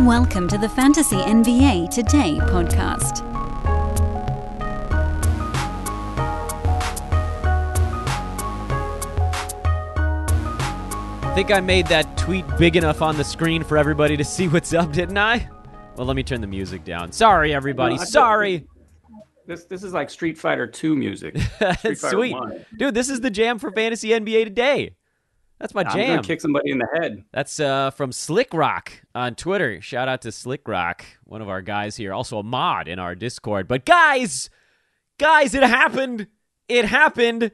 Welcome to the Fantasy NBA Today podcast. I think I made that tweet big enough on the screen for everybody to see what's up, didn't I? Well, let me turn the music down. Sorry, everybody. No, Sorry. This this is like Street Fighter Two music. Street Sweet. 1. Dude, this is the jam for Fantasy NBA today. That's my I'm jam. kick somebody in the head. That's uh, from Slick Rock on Twitter. Shout out to Slick Rock, one of our guys here, also a mod in our Discord. But guys, guys, it happened. It happened.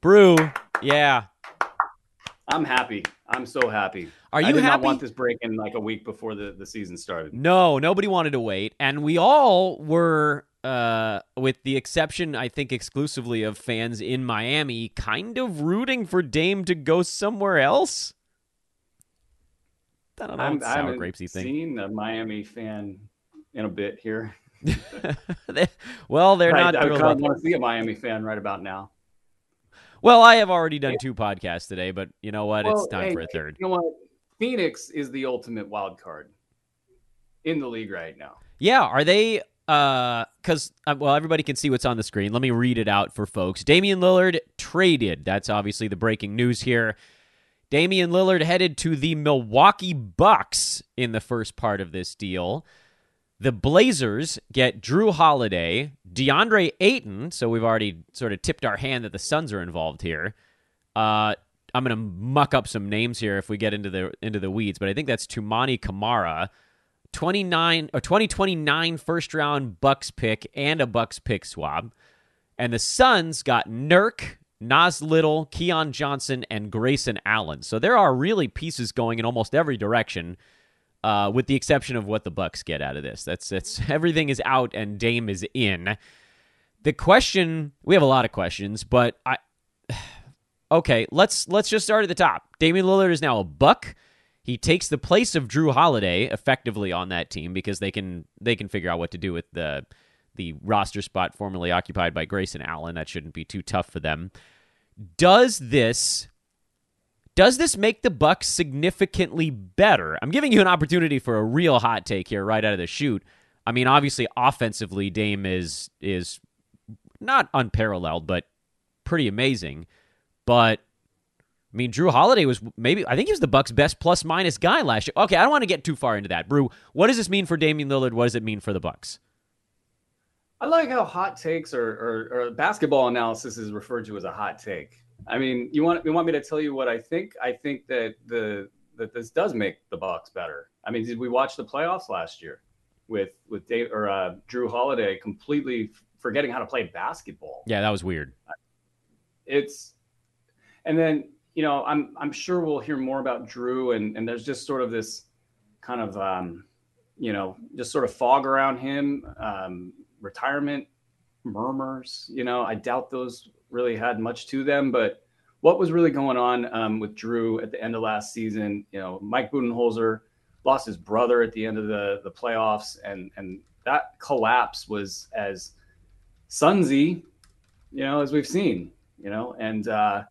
Brew, yeah. I'm happy. I'm so happy. Are you I did not want this break in like a week before the, the season started. No, nobody wanted to wait, and we all were, uh, with the exception, I think, exclusively of fans in Miami, kind of rooting for Dame to go somewhere else. I don't know. I'm, It's I haven't grapesy thing. seen a Miami fan in a bit here. well, they're Right, not I thrilled kind want to see a Miami fan right about now. Well, I have already done two podcasts today, but you know what? Well, it's time hey, for a third. You know what? Phoenix is the ultimate wild card in the league right now. Yeah, are they? Uh, because uh, well, everybody can see what's on the screen. Let me read it out for folks. Damian Lillard traded. That's obviously the breaking news here. Damian Lillard headed to the Milwaukee Bucks in the first part of this deal. The Blazers get Jrue Holiday, DeAndre Ayton. So we've already sort of tipped our hand that the Suns are involved here. Uh, I'm gonna muck up some names here if we get into the into the weeds, but I think that's Toumani Camara, 29 or 2029 first round Bucks pick and a Bucks pick swap. And the Suns got Nurk, Nas Little, Keon Johnson, and Grayson Allen. So there are really pieces going in almost every direction, uh, with the exception of what the Bucks get out of this. That's that's everything is out and Dame is in. The question we have a lot of questions, but I okay, let's let's just start at the top. Damian Lillard is now a buck. He takes the place of Jrue Holiday effectively on that team because they can they can figure out what to do with the the roster spot formerly occupied by Grayson Allen. That shouldn't be too tough for them. Does this does this make the Bucks significantly better? I'm giving you an opportunity for a real hot take here right out of the chute. I mean, obviously offensively Dame is is not unparalleled, but pretty amazing. But I mean, Jrue Holiday was maybe I think he was the Bucks' best plus minus guy last year. Okay, I don't want to get too far into that. Brew, what does this mean for Damian Lillard? What does it mean for the Bucks? I like how hot takes or, or, or basketball analysis is referred to as a hot take. I mean, you want you want me to tell you what I think? I think that the that this does make the Bucks better. I mean, did we watch the playoffs last year with with Dave or uh, Jrue Holiday completely forgetting how to play basketball? Yeah, that was weird. It's and then you know I'm I'm sure we'll hear more about Jrue and and there's just sort of this kind of um, you know just sort of fog around him. Um, retirement murmurs. You know, I doubt those really had much to them. But what was really going on um, with Jrue at the end of last season? You know, Mike Budenholzer lost his brother at the end of the the playoffs, and and that collapse was as sunsy, you know, as we've seen. You know, and uh,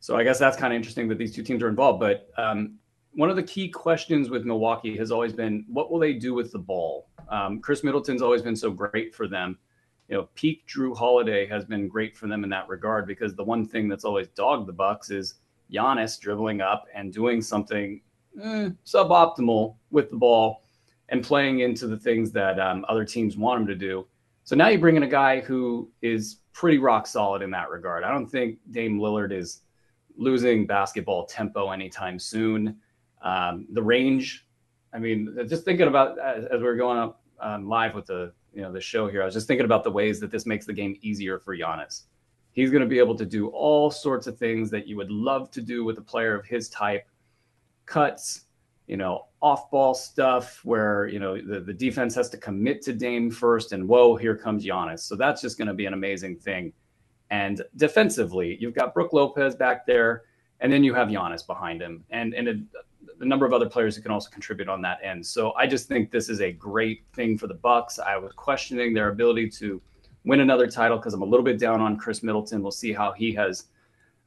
so I guess that's kind of interesting that these two teams are involved. But um, one of the key questions with Milwaukee has always been what will they do with the ball? Um, Khris Middleton's always been so great for them. You know, peak Jrue Holiday has been great for them in that regard because the one thing that's always dogged the Bucks is Giannis dribbling up and doing something eh, suboptimal with the ball and playing into the things that um, other teams want him to do. So now you bring in a guy who is pretty rock solid in that regard. I don't think Dame Lillard is losing basketball tempo anytime soon. Um, the range, I mean, just thinking about as, as we were going up um, live with the you know the show here, I was just thinking about the ways that this makes the game easier for Giannis. He's going to be able to do all sorts of things that you would love to do with a player of his type, cuts, you know, off-ball stuff where you know the, the defense has to commit to Dame first, and whoa, here comes Giannis. So that's just going to be an amazing thing. And defensively, you've got Brook Lopez back there, and then you have Giannis behind him, and and a, a number of other players who can also contribute on that end. So I just think this is a great thing for the Bucks. I was questioning their ability to win another title because I'm a little bit down on Khris Middleton. We'll see how he has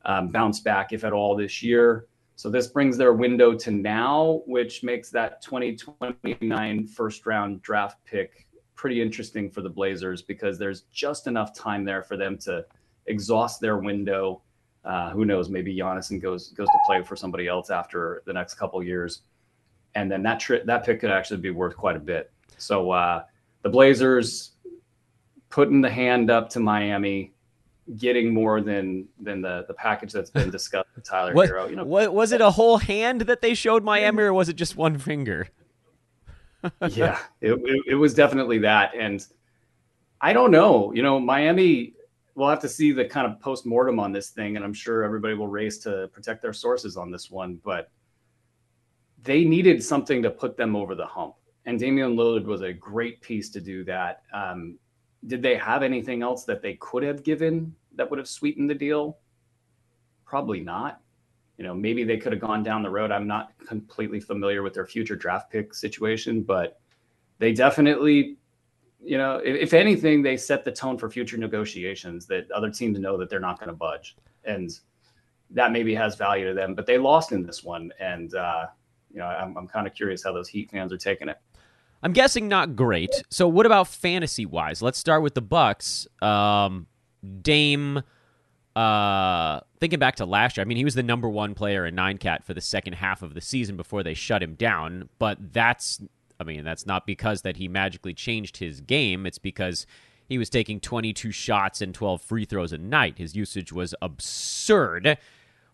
um, bounced back, if at all, this year. So this brings their window to now, which makes that 2029 first round draft pick pretty interesting for the Blazers because there's just enough time there for them to exhaust their window. Uh, who knows? Maybe Giannis and goes goes to play for somebody else after the next couple years, and then that tri- that pick could actually be worth quite a bit. So uh, the Blazers putting the hand up to Miami getting more than than the the package that's been discussed with Tyler what, Herro. You know, what, was it a whole hand that they showed Miami, or was it just one finger? yeah, it, it, it was definitely that, and I don't know. You know, Miami. We'll have to see the kind of post mortem on this thing, and I'm sure everybody will race to protect their sources on this one. But they needed something to put them over the hump, and Damian Lillard was a great piece to do that. Um, did they have anything else that they could have given that would have sweetened the deal? Probably not. You know, maybe they could have gone down the road. I'm not completely familiar with their future draft pick situation, but they definitely, you know, if, if anything, they set the tone for future negotiations that other teams know that they're not going to budge. And that maybe has value to them, but they lost in this one. And, uh, you know, I'm, I'm kind of curious how those Heat fans are taking it. I'm guessing not great. So what about fantasy wise? Let's start with the Bucks. Um, Dame. Uh, thinking back to last year, I mean, he was the number one player in nine cat for the second half of the season before they shut him down. But that's, I mean, that's not because that he magically changed his game. It's because he was taking 22 shots and 12 free throws a night. His usage was absurd.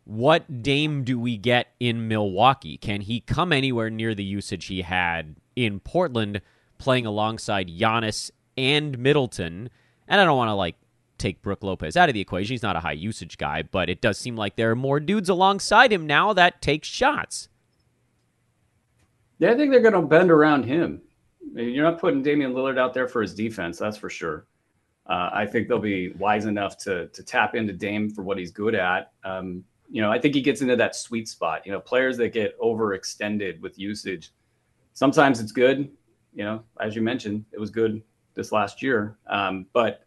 What Dame do we get in Milwaukee? Can he come anywhere near the usage he had in Portland, playing alongside Giannis and Middleton? And I don't want to like take Brook Lopez out of the equation. He's not a high usage guy, but it does seem like there are more dudes alongside him now that take shots. Yeah, I think they're going to bend around him. You're not putting Damian Lillard out there for his defense, that's for sure. Uh, I think they'll be wise enough to to tap into Dame for what he's good at. Um, you know, I think he gets into that sweet spot. You know, players that get overextended with usage, sometimes it's good. You know, as you mentioned, it was good this last year, um, but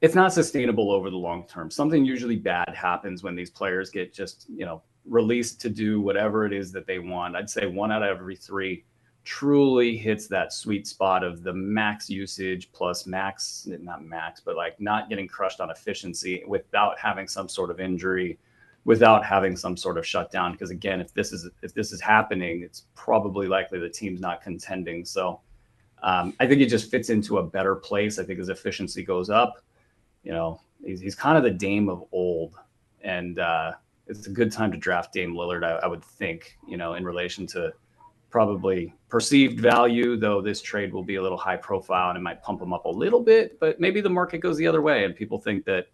it's not sustainable over the long term. Something usually bad happens when these players get just, you know, released to do whatever it is that they want. I'd say one out of every three truly hits that sweet spot of the max usage plus max, not max, but like not getting crushed on efficiency without having some sort of injury, without having some sort of shutdown. Because again, if this is if this is happening, it's probably likely the team's not contending. So um, I think it just fits into a better place. I think his efficiency goes up you know, he's, he's kind of the Dame of old, and uh, it's a good time to draft Dame Lillard. I, I, would think, you know, in relation to probably perceived value, though this trade will be a little high profile and it might pump him up a little bit. But maybe the market goes the other way, and people think that,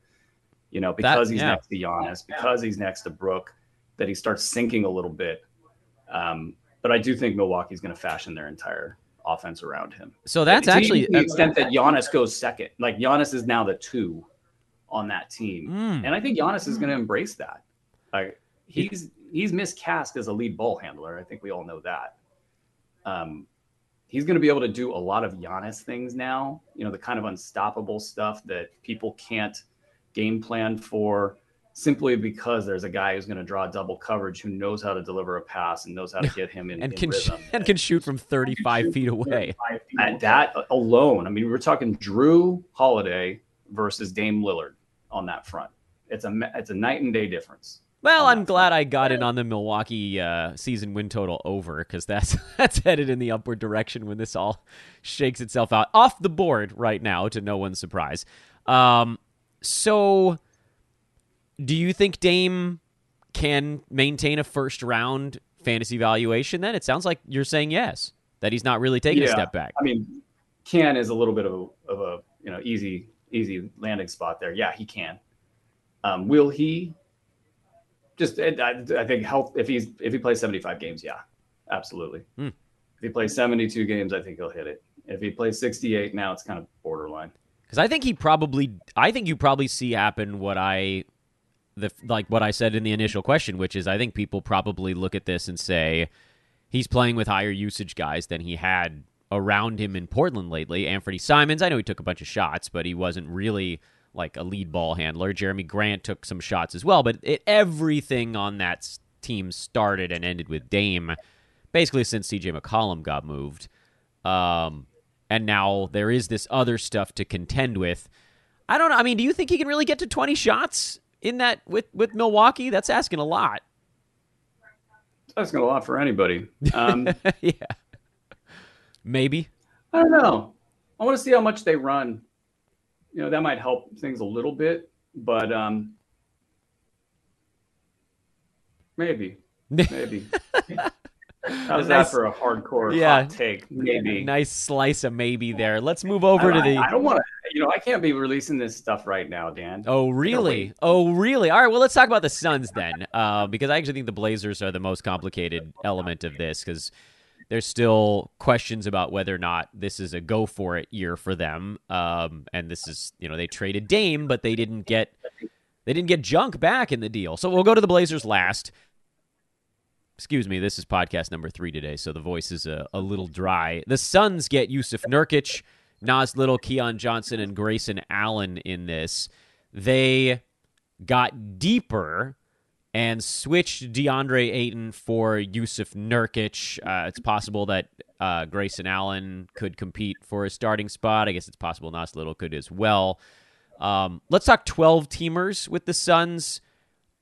you know, because that, he's yeah. next to Giannis, because he's next to Brook, that he starts sinking a little bit. Um, but I do think Milwaukee's going to fashion their entire offense around him. So that's to actually the extent that Giannis goes second. Like Giannis is now the two on that team, mm. and I think Giannis is going to embrace that. Like he's he's miscast as a lead ball handler. I think we all know that. Um, he's going to be able to do a lot of Giannis things now. You know, the kind of unstoppable stuff that people can't game plan for simply because there's a guy who's going to draw double coverage who knows how to deliver a pass and knows how to get him in and in can rhythm. and, and can shoot from 35 feet away. At that alone, I mean, we're talking Jrue Holiday versus Dame Lillard on that front. It's a it's a night and day difference. Well, I'm glad. I got in on the Milwaukee uh, season win total over because that's that's headed in the upward direction when this all shakes itself out off the board right now, to no one's surprise. Um, so do you think Dame can maintain a first round fantasy valuation then? It sounds like you're saying yes, that he's not really taking yeah. a step back. I mean, can is a little bit of a, of a you know easy easy landing spot there. Yeah, he can. Um, will he? Just I, I, think health if he's if he plays 75 games, yeah, absolutely. Hmm. If he plays 72 games, I think he'll hit it. If he plays 68, now it's kind of borderline. Because I think he probably, I think you probably see happen what I the like what I said in the initial question, which is I think people probably look at this and say he's playing with higher usage guys than he had around him in Portland lately. Anthony Simons, I know he took a bunch of shots, but he wasn't really like a lead ball handler. Jerami Grant took some shots as well, but it, everything on that team started and ended with Dame, basically since CJ McCollum got moved. Um, and now there is this other stuff to contend with. I don't know. I mean, do you think he can really get to 20 shots in that with with Milwaukee? That's asking a lot. It's asking a lot for anybody. Um, yeah. Maybe. I don't know. I want to see how much they run. You know, that might help things a little bit, but um, maybe, maybe. How's Nice- that for a hardcore Yeah. hot take? Maybe. Nice slice of maybe there. Let's move over I, to the. I, I don't want to. You know, I can't be releasing this stuff right now, Dan. Oh, really? Oh, really? All right. Well, let's talk about the Suns then, uh, because I actually think the Blazers are the most complicated element of this because there's still questions about whether or not this is a go for it year for them. Um, and this is, you know, they traded Dame, but they didn't get they didn't get junk back in the deal. So we'll go to the Blazers last. Excuse me, this is podcast number three today, so the voice is a, a little dry. The Suns get Jusuf Nurkic, Nas Little, Keon Johnson, and Grayson Allen in this. They got deeper and switched DeAndre Ayton for Jusuf Nurkic. Uh, it's possible that uh, Grayson Allen could compete for a starting spot. I guess it's possible Nas Little could as well. Um, let's talk 12 teamers with the Suns.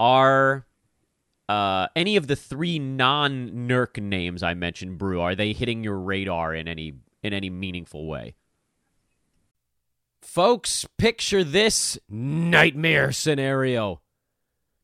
Are uh, any of the three non Nurk names I mentioned, Brew, are they hitting your radar in any in any meaningful way? Folks, picture this nightmare scenario.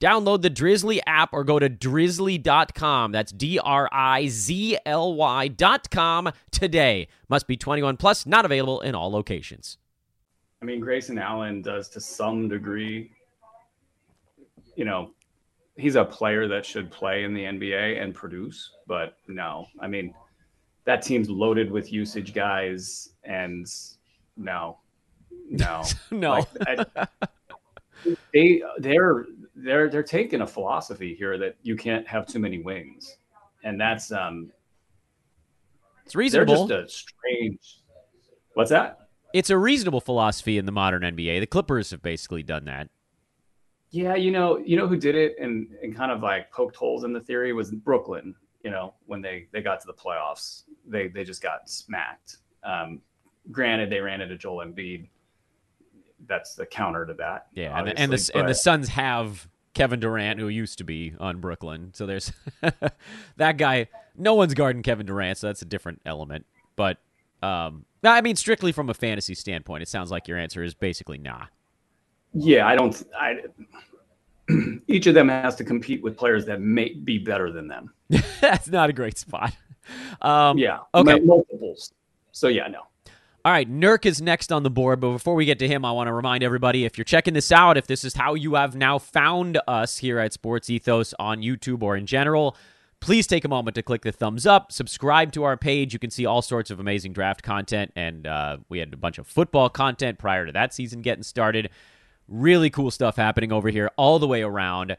Download the Drizly app or go to drizly.com. That's D R I Z L Y.com today. Must be 21 plus, not available in all locations. I mean, Grayson Allen does to some degree. You know, he's a player that should play in the NBA and produce, but no. I mean, that team's loaded with usage guys, and no, no, No. Like, I- they they're they're they're taking a philosophy here that you can't have too many wings, and that's um It's they're reasonable. just a strange. What's that? it's a reasonable philosophy in the modern NBA. The Clippers have basically done that. Yeah, you know, you know who did it and and kind of like poked holes in the theory was Brooklyn. You know, when they they got to the playoffs, they they just got smacked. Um, granted, they ran into Joel Embiid. That's the counter to that. Yeah, and the, and the obviously, and the Suns have Kevin Durant, who used to be on Brooklyn. So there's that guy. No one's guarding Kevin Durant, so that's a different element. But um, I mean, strictly from a fantasy standpoint, it sounds like your answer is basically nah. yeah, I don't. I each of them has to compete with players that may be better than them. that's not a great spot. Um, Yeah, Okay. mul- multiples. So yeah, no. All right, Nurk is next on the board, but before we get to him, I want to remind everybody if you're checking this out, if this is how you have now found us here at Sports Ethos on YouTube or in general, please take a moment to click the thumbs up, subscribe to our page. You can see all sorts of amazing draft content, and uh, we had a bunch of football content prior to that season getting started. Really cool stuff happening over here all the way around.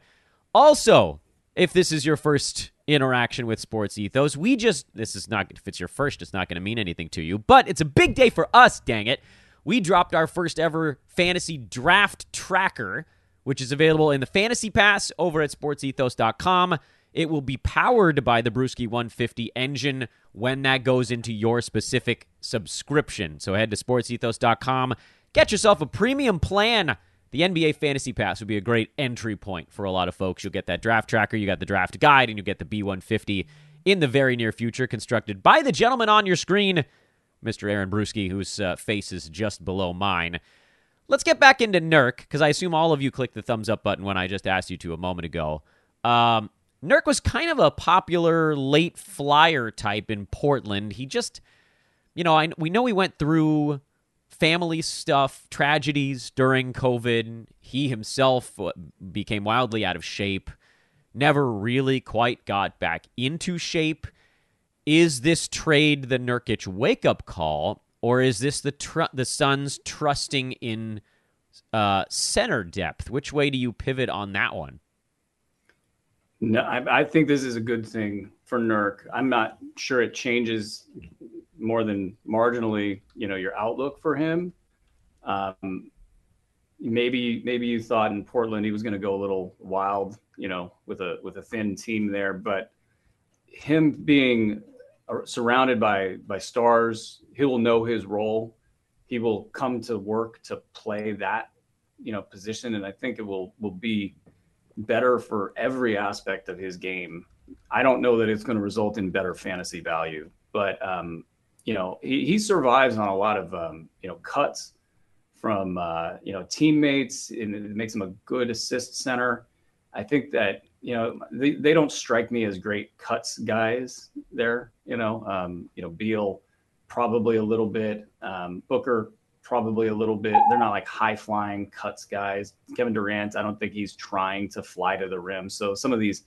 Also, if this is your first interaction with Sports Ethos, we just, this is not, if it's your first, it's not going to mean anything to you, but it's a big day for us, dang it. We dropped our first ever fantasy draft tracker, which is available in the Fantasy Pass over at sportsethos.com. It will be powered by the Bruski 150 engine when that goes into your specific subscription. So head to sportsethos.com, get yourself a premium plan. The NBA Fantasy Pass would be a great entry point for a lot of folks. You'll get that draft tracker, you got the draft guide, and you get the B150 in the very near future, constructed by the gentleman on your screen, Mr. Aaron Bruski, whose uh, face is just below mine. Let's get back into Nurk because I assume all of you clicked the thumbs up button when I just asked you to a moment ago. Um, Nurk was kind of a popular late flyer type in Portland. He just, you know, I, we know he went through family stuff, tragedies during COVID. He himself uh, became wildly out of shape, never really quite got back into shape. Is this trade the Nurkic wake up call, or is this the tr- the Suns trusting in uh, center depth? Which way do you pivot on that one? No, I, I, think this is a good thing for Nurk. I'm not sure it changes more than marginally, you know, your outlook for him. Um, maybe maybe you thought in Portland he was going to go a little wild, you know, with a with a thin team there, but him being surrounded by by stars, he will know his role. He will come to work to play that, you know, position, and I think it will will be better for every aspect of his game. I don't know that it's going to result in better fantasy value, but um, you know he, he survives on a lot of um, you know cuts from uh, you know teammates, and it makes him a good assist center. I think that you know they, they don't strike me as great cuts guys there. You know, um, you know Beal probably a little bit, um, Booker probably a little bit. They're not like high flying cuts guys. Kevin Durant, I don't think he's trying to fly to the rim. So some of these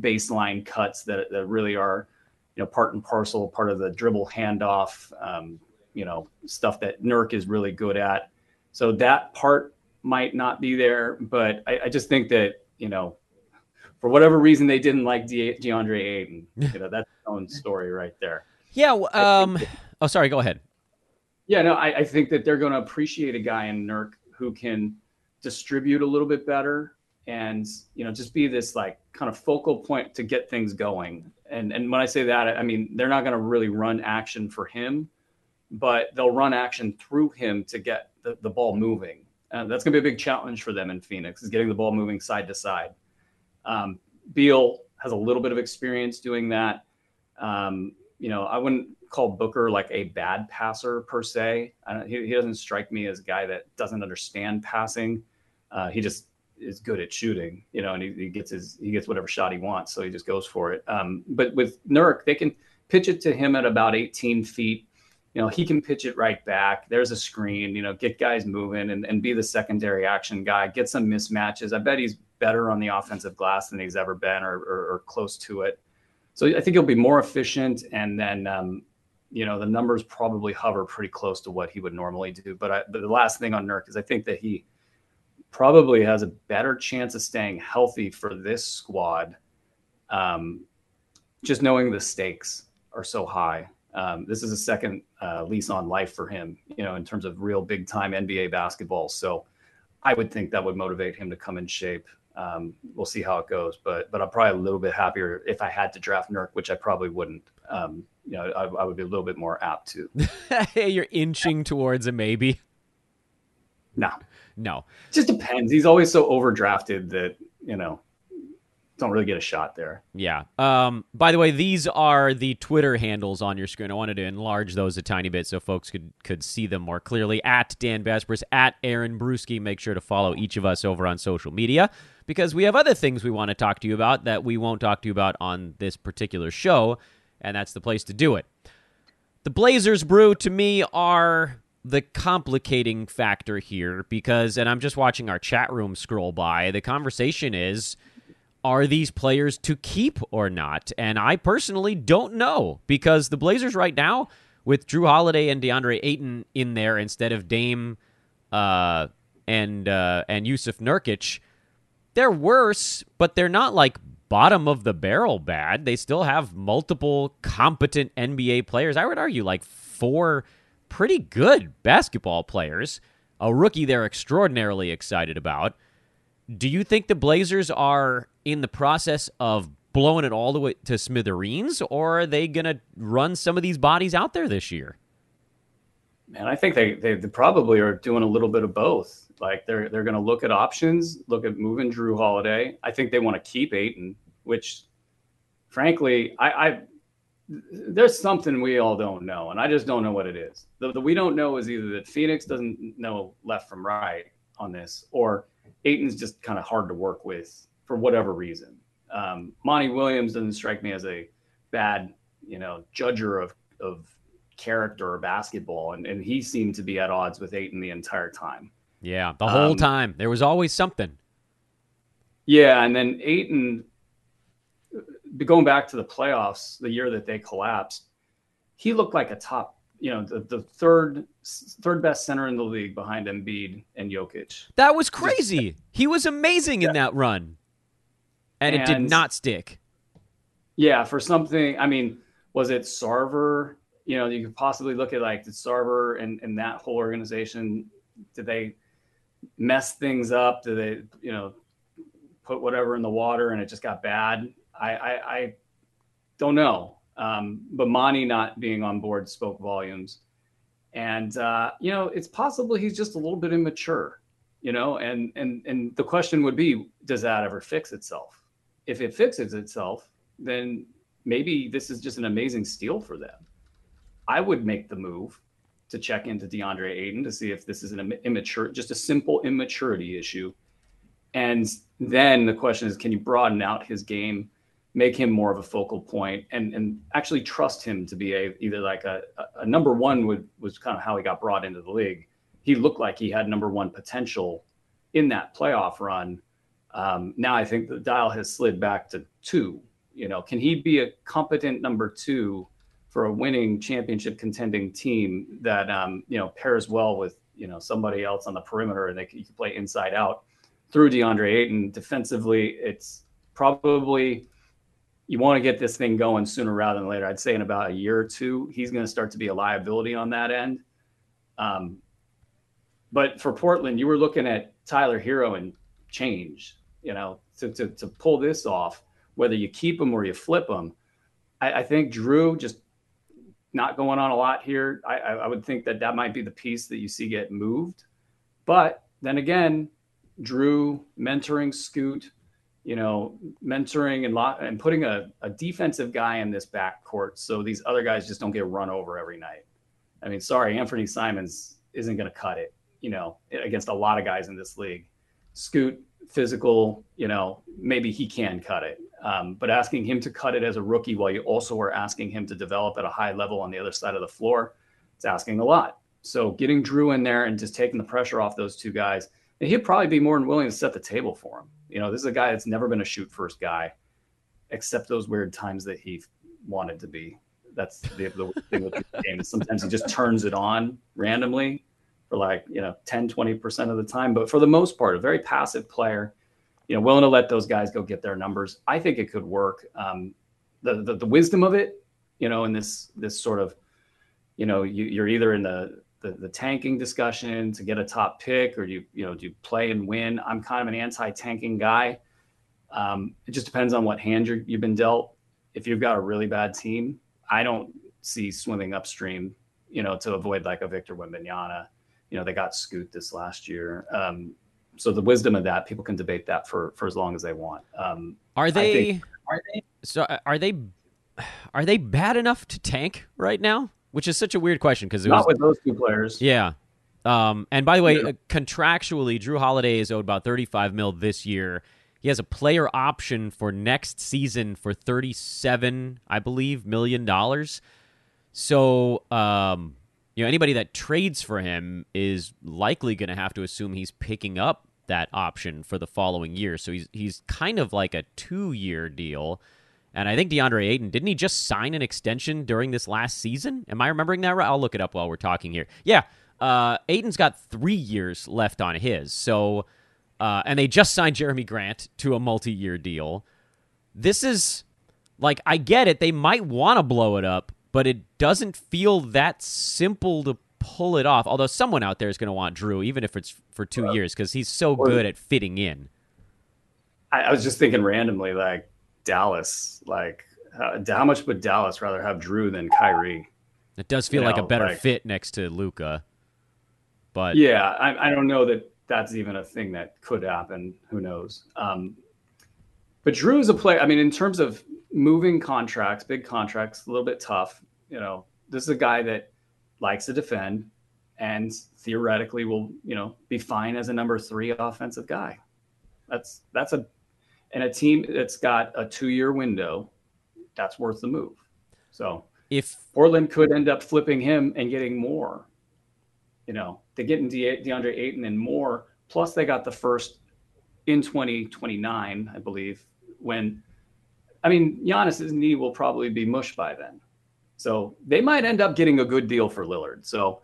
baseline cuts that, that really are, you know, part and parcel, part of the dribble handoff, um, you know, stuff that Nurk is really good at. So that part might not be there, but I, I just think that, you know, for whatever reason they didn't like De- DeAndre Ayton. You know, that's his own story right there. Yeah. Um, oh, sorry. Go ahead. Yeah, no, I, I think that they're going to appreciate a guy in Nurk who can distribute a little bit better and you know just be this like kind of focal point to get things going. And and when I say that, I mean they're not going to really run action for him, but they'll run action through him to get the, the ball moving. Uh, that's going to be a big challenge for them in Phoenix is getting the ball moving side to side. Um, Beal has a little bit of experience doing that. Um, you know, I wouldn't call Booker like a bad passer per se. He, he, doesn't strike me as a guy that doesn't understand passing. Uh, he just is good at shooting, you know, and he, he, gets his he gets whatever shot he wants, so he just goes for it. Um, but with Nurk, they can pitch it to him at about 18 feet. You know, he can pitch it right back. There's a screen, you know, get guys moving and, and be the secondary action guy, get some mismatches. I bet he's better on the offensive glass than he's ever been or, or, or close to it. So I think he'll be more efficient. And then, um, you know, the numbers probably hover pretty close to what he would normally do. But, I, but the last thing on Nurk is I think that he probably has a better chance of staying healthy for this squad. Um, just knowing the stakes are so high. Um, this is a second uh, lease on life for him, you know, in terms of real big time NBA basketball. So I would think that would motivate him to come in shape. Um, we'll see how it goes, but but I'm probably a little bit happier if I had to draft Nurk, which I probably wouldn't. Um, you know, I, I, would be a little bit more apt to. Hey, you're inching towards a maybe. No, no, it just depends. He's always so overdrafted that you know don't really get a shot there. Yeah. Um, by the way, these are the Twitter handles on your screen. I wanted to enlarge those a tiny bit so folks could could see them more clearly. At Dan Besbris, at Aaron Bruski. Make sure to follow each of us over on social media because we have other things we want to talk to you about that we won't talk to you about on this particular show, and that's the place to do it. The Blazers brew to me are the complicating factor here because and I'm just watching our chat room scroll by. The conversation is are these players to keep or not? And I personally don't know because the Blazers right now, with Jrue Holiday and DeAndre Ayton in there instead of Dame uh, and uh, and Jusuf Nurkic, they're worse, but they're not like bottom of the barrel bad. They still have multiple competent NBA players. I would argue like four pretty good basketball players. A rookie they're extraordinarily excited about. Do you think the Blazers are in the process of blowing it all the way to smithereens, or are they going to run some of these bodies out there this year? Man, I think they, they, they probably are doing a little bit of both. Like they're they're going to look at options, look at moving Jrue Holiday. I think they want to keep Ayton, which, frankly, I, I there's something we all don't know, and I just don't know what it is. The, the we don't know is either that Phoenix doesn't know left from right on this, or Ayton's just kind of hard to work with for whatever reason. Um, Monty Williams doesn't strike me as a bad, you know, judger of of character or basketball, and, and he seemed to be at odds with Ayton the entire time. Yeah, the whole Um, time there was always something. Yeah, and then Aiton, going back to the playoffs, the year that they collapsed, he looked like a top, you know, the, the third third best center in the league behind Embiid and Jokic. That was crazy. he was amazing in that run, and, it did not stick. Yeah, for something, I mean, was it Sarver? You know, you could possibly look at like did Sarver and, and that whole organization, did they mess things up? Did they, you know, put whatever in the water and it just got bad? I I, I don't know. Um, but Monty not being on board spoke volumes. And uh, you know, it's possible he's just a little bit immature, you know, and and and the question would be, does that ever fix itself? If it fixes itself, then maybe this is just an amazing steal for them. I would make the move to check into DeAndre Ayton to see if this is an immature, just a simple immaturity issue. And then the question is, can you broaden out his game, make him more of a focal point, and and actually trust him to be a either like a, a- number one would was kind of how he got brought into the league. He looked like he had number one potential in that playoff run. Um, now I think the dial has slid back to two. You know, can he be a competent number two for a winning championship contending team that um, you know pairs well with you know somebody else on the perimeter and they can, you can play inside out through DeAndre Ayton defensively? It's probably you want to get this thing going sooner rather than later. I'd say in about a year or two, he's going to start to be a liability on that end. Um, but for Portland, you were looking at Tyler Herro and change, you know, to, to, to pull this off, whether you keep him or you flip him. I, I think Jrue just not going on a lot here. I, I, I would think that that might be the piece that you see get moved. But then again, Jrue mentoring Scoot, you know, mentoring and and putting a, a defensive guy in this backcourt so these other guys just don't get run over every night. I mean, sorry, Anthony Simons isn't going to cut it, you know, against a lot of guys in this league. Scoot, physical, you know, maybe he can cut it. Um, but asking him to cut it as a rookie while you also are asking him to develop at a high level on the other side of the floor, it's asking a lot. So getting Jrue in there and just taking the pressure off those two guys, he'd probably be more than willing to set the table for him. You know, this is a guy that's never been a shoot first guy, except those weird times that he wanted to be. That's the, the thing with the game. Sometimes he just turns it on randomly for like, you know, 10, 20% of the time. But for the most part, a very passive player, you know, willing to let those guys go get their numbers. I think it could work. Um, the, the, the wisdom of it, you know, in this, this sort of, you know, you, you're either in the, the, the tanking discussion to get a top pick or do you, you know, do you play and win? I'm kind of an anti-tanking guy. Um, it just depends on what hand you're, you've been dealt. If you've got a really bad team, I don't see swimming upstream, you know, to avoid like a Victor Wembanyama. You know, they got Scoot this last year. Um, so the wisdom of that, people can debate that for for as long as they want. Um, Are they? think- are they? So uh, are they? Are they bad enough to tank right now? Which is such a weird question because it was not with those two players. Yeah. Um, and by the way, Yeah. uh, contractually, Jrue Holiday is owed about 35 mil this year. He has a player option for next season for 37, I believe, million dollars. So, um, you know, anybody that trades for him is likely going to have to assume he's picking up that option for the following year. So he's he's kind of like a two year deal. And I think DeAndre Ayton didn't he just sign an extension during this last season? Am I remembering that right? I'll look it up while we're talking here. Yeah, uh, Ayton's got three years left on his. So, uh, and they just signed Jerami Grant to a multi year deal. This is like I get it. They might want to blow it up, but it doesn't feel that simple to pull it off. Although someone out there is going to want Jrue, even if it's for two years, because he's so good at fitting in. I, I was just thinking randomly, like Dallas, like how, how much would Dallas rather have Jrue than Kyrie? It does feel You like a better like- fit next to Luka, but Yeah, I, I don't know that that's even a thing that could happen. Who knows? Um, but Jrue is a player. I mean, in terms of moving contracts, big contracts, a little bit tough. You know, this is a guy that likes to defend and theoretically will, you know, be fine as a number three offensive guy. That's that's a and a team that's got a two year window, that's worth the move. So if Portland could end up flipping him and getting more, you know, they get in De- DeAndre Ayton and more. Plus, they got the first in 2029, I believe, when I mean, Giannis's knee will probably be mush by then. So they might end up getting a good deal for Lillard. So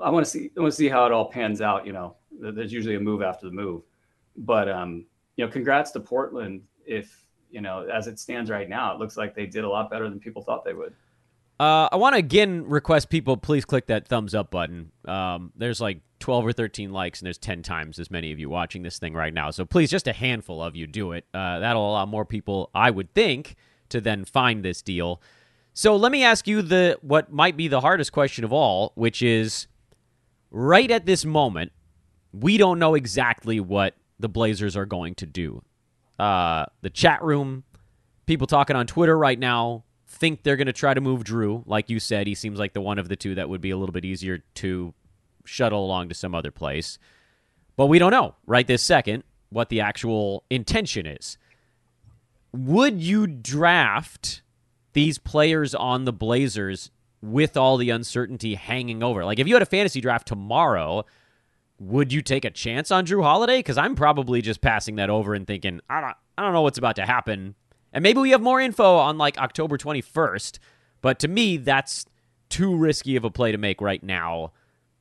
I want to see I want to see how it all pans out. You know, there's usually a move after the move, but um, you know, congrats to Portland. If you know, as it stands right now, it looks like they did a lot better than people thought they would. Uh, I want to again request people please click that thumbs up button. Um, there's like 12 or 13 likes, and there's 10 times as many of you watching this thing right now. So please, just a handful of you do it. Uh, that'll allow more people, I would think, to then find this deal. So let me ask you the what might be the hardest question of all, which is right at this moment, we don't know exactly what the Blazers are going to do. Uh, the chat room, people talking on Twitter right now think they're going to try to move Jrue. Like you said, he seems like the one of the two that would be a little bit easier to shuttle along to some other place. But we don't know right this second what the actual intention is. Would you draft these players on the Blazers with all the uncertainty hanging over? Like, if you had a fantasy draft tomorrow, would you take a chance on Jrue Holiday? Because I'm probably just passing that over and thinking, I don't, I don't know what's about to happen. And maybe we have more info on like October 21st. But to me, that's too risky of a play to make right now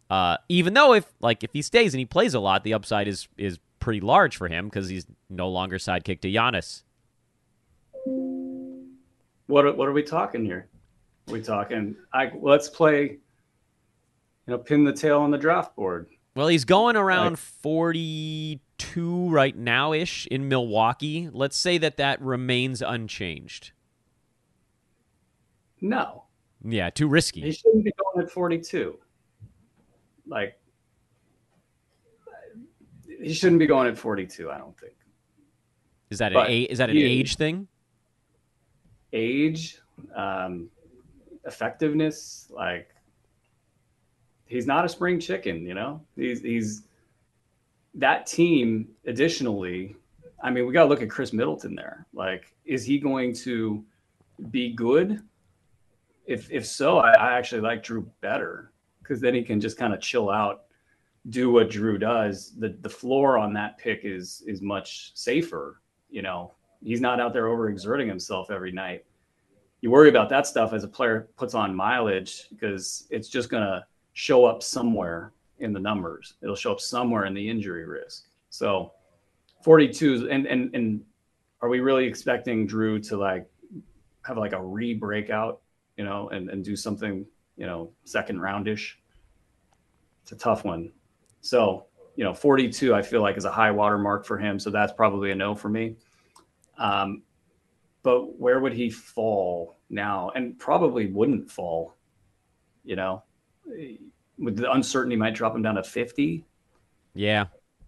uh, even though if like if he stays and he plays a lot, the upside is is pretty large for him because he's no longer sidekick to Giannis. What are, what are we talking here? Are we talking? I let's play. You know, pin the tail on the draft board. Well, he's going around like, 42 right now ish in Milwaukee. Let's say that that remains unchanged. No. Yeah, too risky. He shouldn't be going at 42 like he shouldn't be going at 42. I don't think. Is that but an is that an he, age thing? Age, um, effectiveness, like he's not a spring chicken. You know, he's he's that team. Additionally, I mean, we got to look at Khris Middleton there. Like, is he going to be good? If if so, I, I actually like Jrue better because then he can just kind of chill out, do what Jrue does. The the floor on that pick is is much safer. You know, he's not out there overexerting himself every night. You worry about that stuff as a player puts on mileage because it's just gonna show up somewhere in the numbers. It'll show up somewhere in the injury risk. So 42 and and and are we really expecting Jrue to like have like a re-breakout, you know, and, and do something you know, second roundish. It's a tough one. So, you know, 42, I feel like is a high water mark for him. So that's probably a no for me. Um, but where would he fall now? And probably wouldn't fall, you know, with the uncertainty might drop him down to 50. Yeah.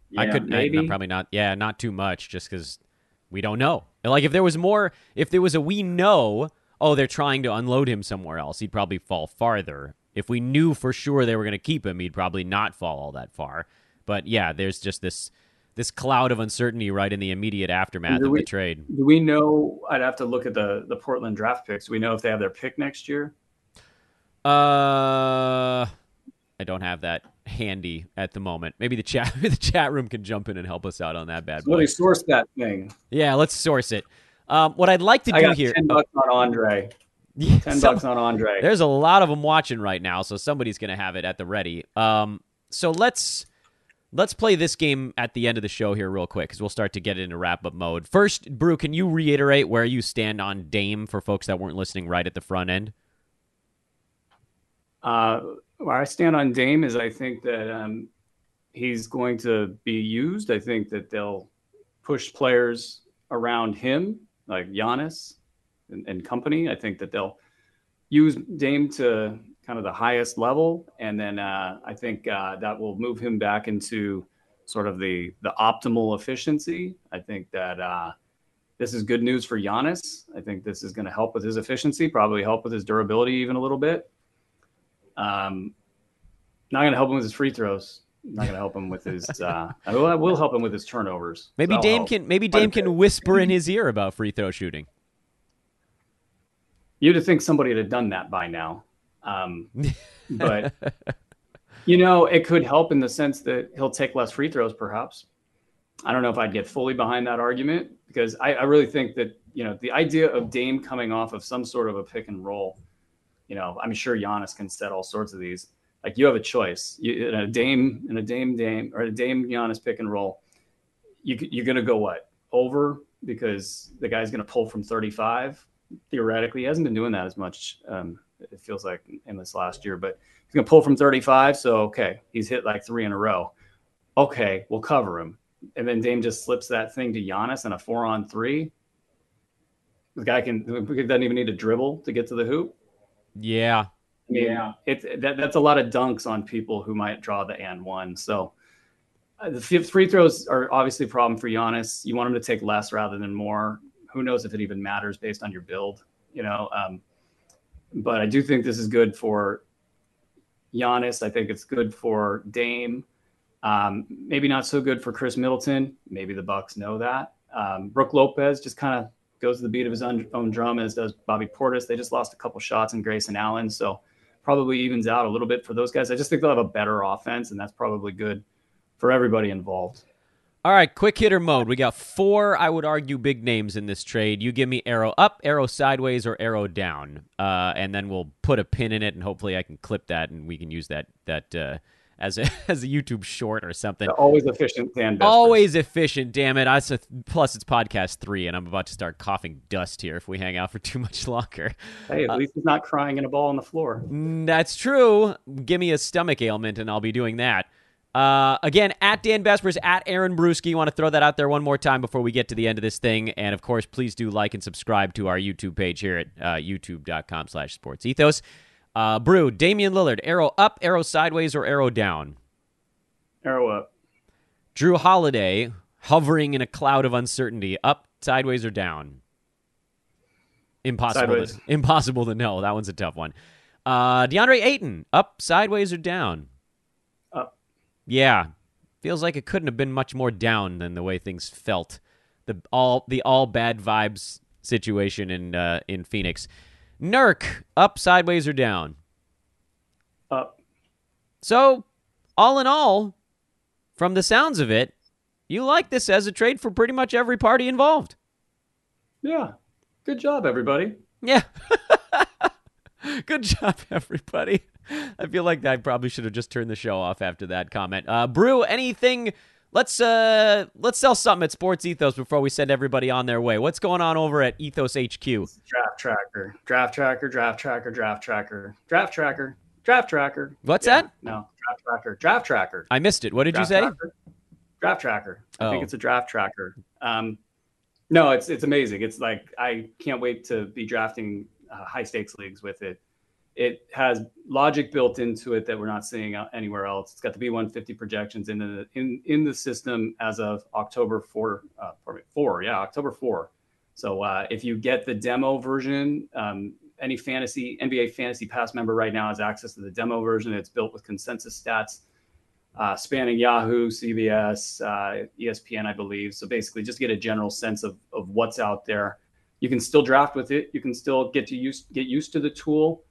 yeah I could maybe I, probably not. Yeah, not too much just because we don't know. Like if there was more, if there was a we know, oh, they're trying to unload him somewhere else, he'd probably fall farther. If we knew for sure they were going to keep him, he'd probably not fall all that far. But yeah, there's just this this cloud of uncertainty right in the immediate aftermath of we, the trade. Do we know? I'd have to look at the the Portland draft picks. Do we know if they have their pick next year? Uh, I don't have that handy at the moment. Maybe the chat the chat room can jump in and help us out on that bad boy. Let me source that thing. Yeah, let's source it. Um, what I'd like to I do here. Ten bucks on Andre. Yeah, ten bucks on Andre. There's a lot of them watching right now, so somebody's going to have it at the ready. Um, so let's let's play this game at the end of the show here, real quick, because we'll start to get into wrap up mode. First, Brew, can you reiterate where you stand on Dame for folks that weren't listening right at the front end? Uh, where I stand on Dame is I think that um, he's going to be used. I think that they'll push players around him like Giannis and, and company. I think that they'll use Dame to kind of the highest level, and then uh, I think uh, that will move him back into sort of the the optimal efficiency. I think that uh, this is good news for Giannis. I think this is going to help with his efficiency, probably help with his durability even a little bit. Um, not going to help him with his free throws. Not going to help him with his. Uh, I, will, I will help him with his turnovers. Maybe That'll Dame help. can maybe Dame can whisper in his ear about free throw shooting. You'd think somebody had done that by now. Um, but you know, it could help in the sense that he'll take less free throws, perhaps. I don't know if I'd get fully behind that argument because I, I really think that you know the idea of Dame coming off of some sort of a pick and roll. You know, I'm sure Giannis can set all sorts of these. Like you have a choice. You, in a Dame in a Dame Dame or a Dame Giannis pick and roll. You you're gonna go what over because the guy's gonna pull from 35. Theoretically, he hasn't been doing that as much. Um, it feels like in this last year, but he's gonna pull from 35. So okay, he's hit like three in a row. Okay, we'll cover him and then Dame just slips that thing to Giannis and a four on three. The guy can doesn't even need to dribble to get to the hoop. Yeah. Yeah, It's that, that's a lot of dunks on people who might draw the and one. So uh, the free throws are obviously a problem for Giannis. You want him to take less rather than more. Who knows if it even matters based on your build, you know? Um, but I do think this is good for Giannis. I think it's good for Dame. Um, maybe not so good for Khris Middleton. Maybe the Bucks know that. Um, Brook Lopez just kind of goes to the beat of his own, drum, as does Bobby Portis. They just lost a couple shots in Grayson Allen, so probably evens out a little bit for those guys. I just think they'll have a better offense, and that's probably good for everybody involved. All right, quick hitter mode. We got four, I would argue, big names in this trade. You give me arrow up, arrow sideways, or arrow down, uh, and then we'll put a pin in it, and hopefully I can clip that, and we can use that that. Uh, as a as a YouTube short or something. Always efficient, Dan. Always efficient. Damn it! I said, plus it's podcast three, and I'm about to start coughing dust here if we hang out for too much longer. Hey, at uh, least he's not crying in a ball on the floor. That's true. Give me a stomach ailment, and I'll be doing that. Uh, again, at Dan Besbris, at Aaron Bruski. You want to throw that out there one more time before we get to the end of this thing. And of course, please do like and subscribe to our YouTube page here at uh, youtube.com slash sports ethos. Uh, Brew, Damian Lillard, arrow up, arrow sideways, or arrow down? Arrow up. Jrue Holiday, hovering in a cloud of uncertainty, up, sideways, or down? Impossible. To, impossible to know. That one's a tough one. Uh, DeAndre Ayton, up, sideways, or down? Up. Yeah, feels like it couldn't have been much more down than the way things felt. The all the all bad vibes situation in uh, in Phoenix. Nurk, up, sideways, or down? Up. So, all in all, from the sounds of it, you like this as a trade for pretty much every party involved. Yeah. Good job, everybody. Yeah. Good job, everybody. I feel like I probably should have just turned the show off after that comment. Uh, Brew, anything Let's uh let's sell something at Sports Ethos before we send everybody on their way. What's going on over at Ethos HQ? Draft tracker, draft tracker, draft tracker, draft tracker, draft tracker, draft tracker. What's yeah, that? No, draft tracker, draft tracker. I missed it. What did draft you say? Tracker, draft tracker. I oh. think it's a draft tracker. Um, no, it's it's amazing. It's like I can't wait to be drafting uh, high stakes leagues with it it has logic built into it that we're not seeing anywhere else. It's got the B150 projections in the in in the system as of October four, uh, four, yeah, October four. So uh, if you get the demo version, um, any fantasy NBA Fantasy Pass member right now has access to the demo version. It's built with consensus stats, uh, spanning Yahoo, CBS, uh, ESPN, I believe. So basically, just get a general sense of of what's out there. You can still draft with it. You can still get to use get used to the tool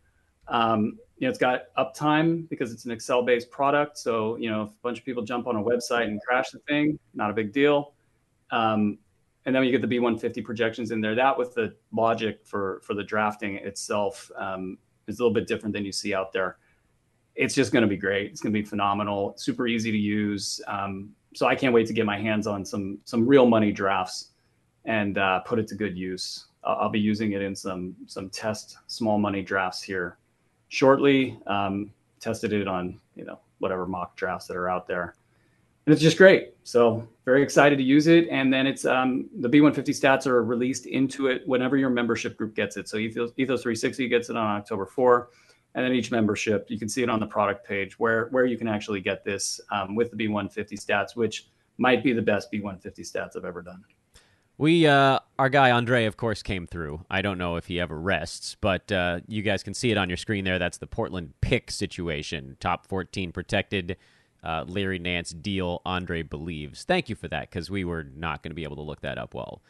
um, you know, it's got uptime because it's an Excel based product. So, you know, if a bunch of people jump on a website and crash the thing, not a big deal. Um, and then you get the B150 projections in there. That with the logic for for the drafting itself um, is a little bit different than you see out there. It's just going to be great. It's going to be phenomenal. Super easy to use. Um, so I can't wait to get my hands on some some real money drafts and uh, put it to good use. I'll, I'll be using it in some some test small money drafts here shortly. Um, tested it on you know whatever mock drafts that are out there, and it's just great. So very excited to use it. And then it's um, the B150 stats are released into it whenever your membership group gets it. So Ethos, Ethos 360 gets it on October 4. And then each membership, you can see it on the product page where where you can actually get this um, with the B150 stats, which might be the best B150 stats I've ever done. We, uh, our guy Andre, of course, came through. I don't know if he ever rests, but uh, you guys can see it on your screen there. That's the Portland pick situation. Top 14 protected. Uh, Larry Nance deal, Andre believes. Thank you for that, because we were not going to be able to look that up while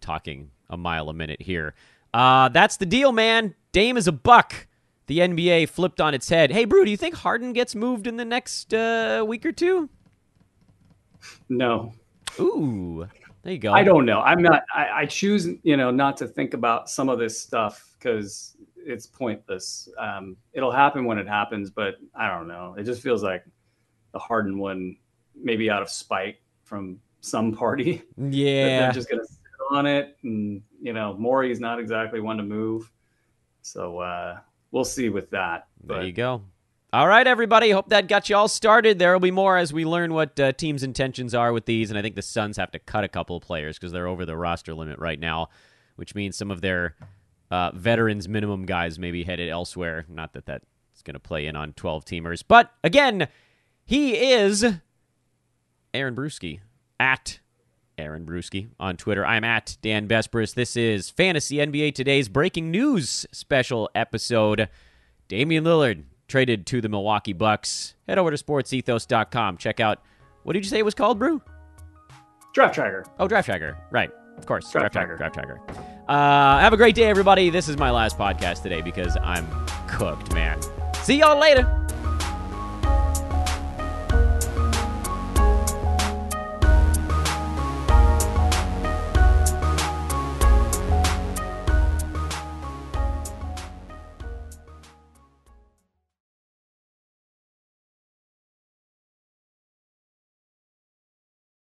talking a mile a minute here. Uh, that's the deal, man. Dame is a buck. The NBA flipped on its head. Hey, Brew, do you think Harden gets moved in the next uh, week or two? No. Ooh, there you go. I don't know. I'm not. I, I choose, you know, not to think about some of this stuff because it's pointless. Um, it'll happen when it happens, but I don't know. It just feels like the Harden one, maybe out of spite from some party. Yeah, they're just gonna sit on it, and you know, Morey's not exactly one to move. So uh, we'll see with that. But. There you go. All right, everybody. Hope that got you all started. There will be more as we learn what uh, teams' intentions are with these. And I think the Suns have to cut a couple of players because they're over the roster limit right now, which means some of their uh, veterans minimum guys may be headed elsewhere. Not that that's going to play in on 12 teamers. But again, he is Aaron Bruski at Aaron Bruski on Twitter. I'm at Dan Besbris. This is Fantasy NBA Today's breaking news special episode. Damian Lillard traded to the Milwaukee Bucks. Head over to sportsethos.com. Check out what did you say it was called, Brew? Draft Tracker. Oh, Draft Tracker. Right. Of course. Draft, Tracker. Draft Tracker. Uh, have a great day, everybody. This is my last podcast today because I'm cooked, man. See y'all later.